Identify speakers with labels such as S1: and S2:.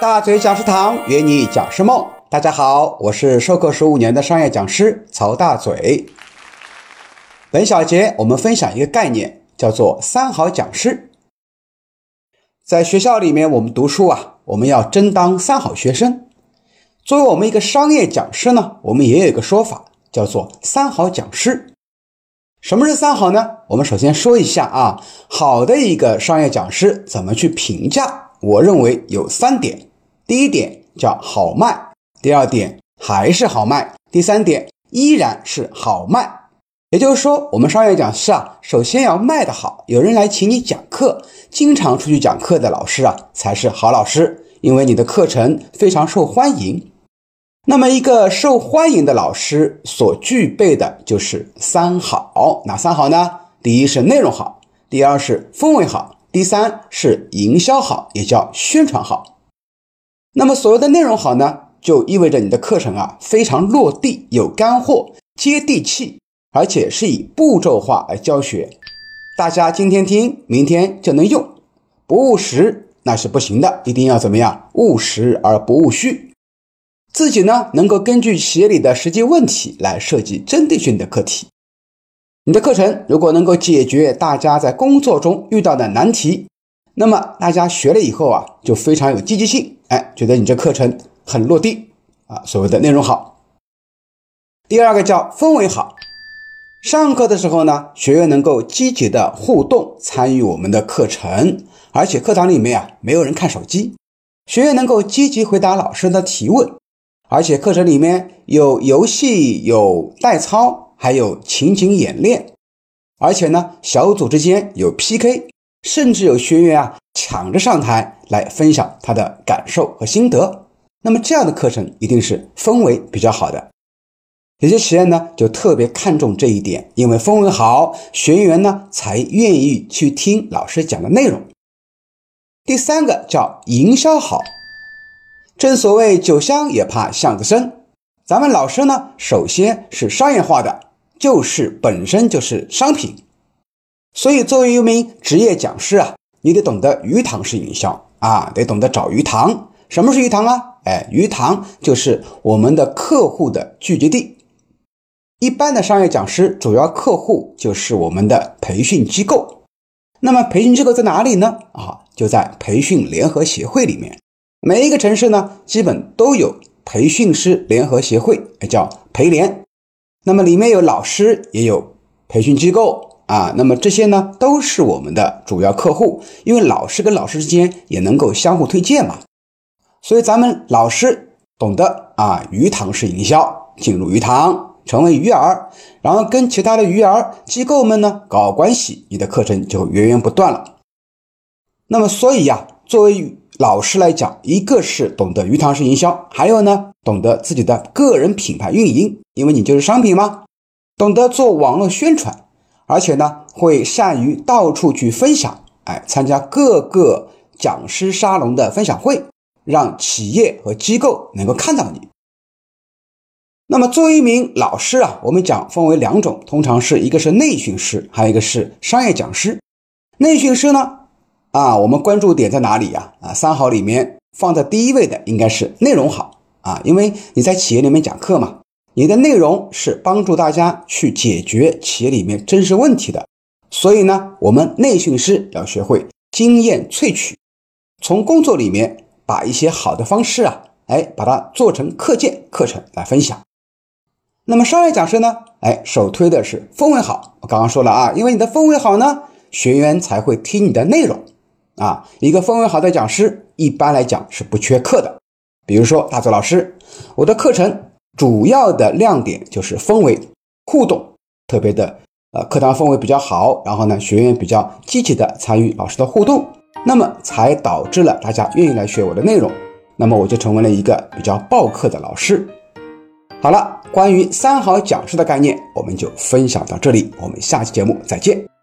S1: 大嘴讲师堂约你讲师梦，大家好，我是授课十五年的商业讲师曹大嘴。本小节我们分享一个概念，叫做三好讲师。在学校里面，我们读书啊，我们要争当三好学生。作为我们一个商业讲师呢，我们也有一个说法，叫做三好讲师。什么是三好呢？我们首先说一下啊，好的一个商业讲师怎么去评价？我认为有三点：第一点叫好卖，第二点还是好卖，第三点依然是好卖。也就是说，我们商业讲师啊，首先要卖得好，有人来请你讲课，经常出去讲课的老师啊，才是好老师，因为你的课程非常受欢迎。那么，一个受欢迎的老师所具备的就是三好，哪三好呢？第一是内容好，第二是氛围好，第三是营销好，也叫宣传好。那么，所谓的内容好呢，就意味着你的课程啊非常落地，有干货，接地气，而且是以步骤化来教学，大家今天听，明天就能用，不务实那是不行的，一定要怎么样？务实而不务虚。自己呢，能够根据企业里的实际问题来设计针对性的课题。你的课程如果能够解决大家在工作中遇到的难题，那么大家学了以后啊，就非常有积极性，哎，觉得你这课程很落地啊。所谓的内容好。第二个叫氛围好。上课的时候呢，学员能够积极的互动参与我们的课程，而且课堂里面啊没有人看手机，学员能够积极回答老师的提问。而且课程里面有游戏、有代操，还有情景演练，而且呢，小组之间有 PK，甚至有学员啊抢着上台来分享他的感受和心得。那么这样的课程一定是氛围比较好的。有些企业呢就特别看重这一点，因为氛围好，学员呢才愿意去听老师讲的内容。第三个叫营销好。正所谓酒香也怕巷子深，咱们老师呢，首先是商业化的，就是本身就是商品，所以作为一名职业讲师啊，你得懂得鱼塘式营销啊，得懂得找鱼塘。什么是鱼塘啊？哎，鱼塘就是我们的客户的聚集地。一般的商业讲师主要客户就是我们的培训机构，那么培训机构在哪里呢？啊，就在培训联合协会里面。每一个城市呢，基本都有培训师联合协会，也叫培联。那么里面有老师，也有培训机构啊。那么这些呢，都是我们的主要客户，因为老师跟老师之间也能够相互推荐嘛。所以咱们老师懂得啊，鱼塘式营销，进入鱼塘，成为鱼饵，然后跟其他的鱼饵机构们呢搞关系，你的课程就源源不断了。那么所以呀，作为老师来讲，一个是懂得鱼塘式营销，还有呢，懂得自己的个人品牌运营，因为你就是商品嘛，懂得做网络宣传，而且呢，会善于到处去分享，哎，参加各个讲师沙龙的分享会，让企业和机构能够看到你。那么，作为一名老师啊，我们讲分为两种，通常是一个是内训师，还有一个是商业讲师。内训师呢？啊，我们关注点在哪里呀？啊，三好里面放在第一位的应该是内容好啊，因为你在企业里面讲课嘛，你的内容是帮助大家去解决企业里面真实问题的，所以呢，我们内训师要学会经验萃取，从工作里面把一些好的方式啊，哎，把它做成课件课程来分享。那么商业讲师呢，哎，首推的是氛围好，我刚刚说了啊，因为你的氛围好呢，学员才会听你的内容。啊，一个氛围好的讲师，一般来讲是不缺课的。比如说大佐老师，我的课程主要的亮点就是氛围互动，特别的呃，课堂氛围比较好，然后呢，学员比较积极的参与老师的互动，那么才导致了大家愿意来学我的内容，那么我就成为了一个比较爆课的老师。好了，关于三好讲师的概念，我们就分享到这里，我们下期节目再见。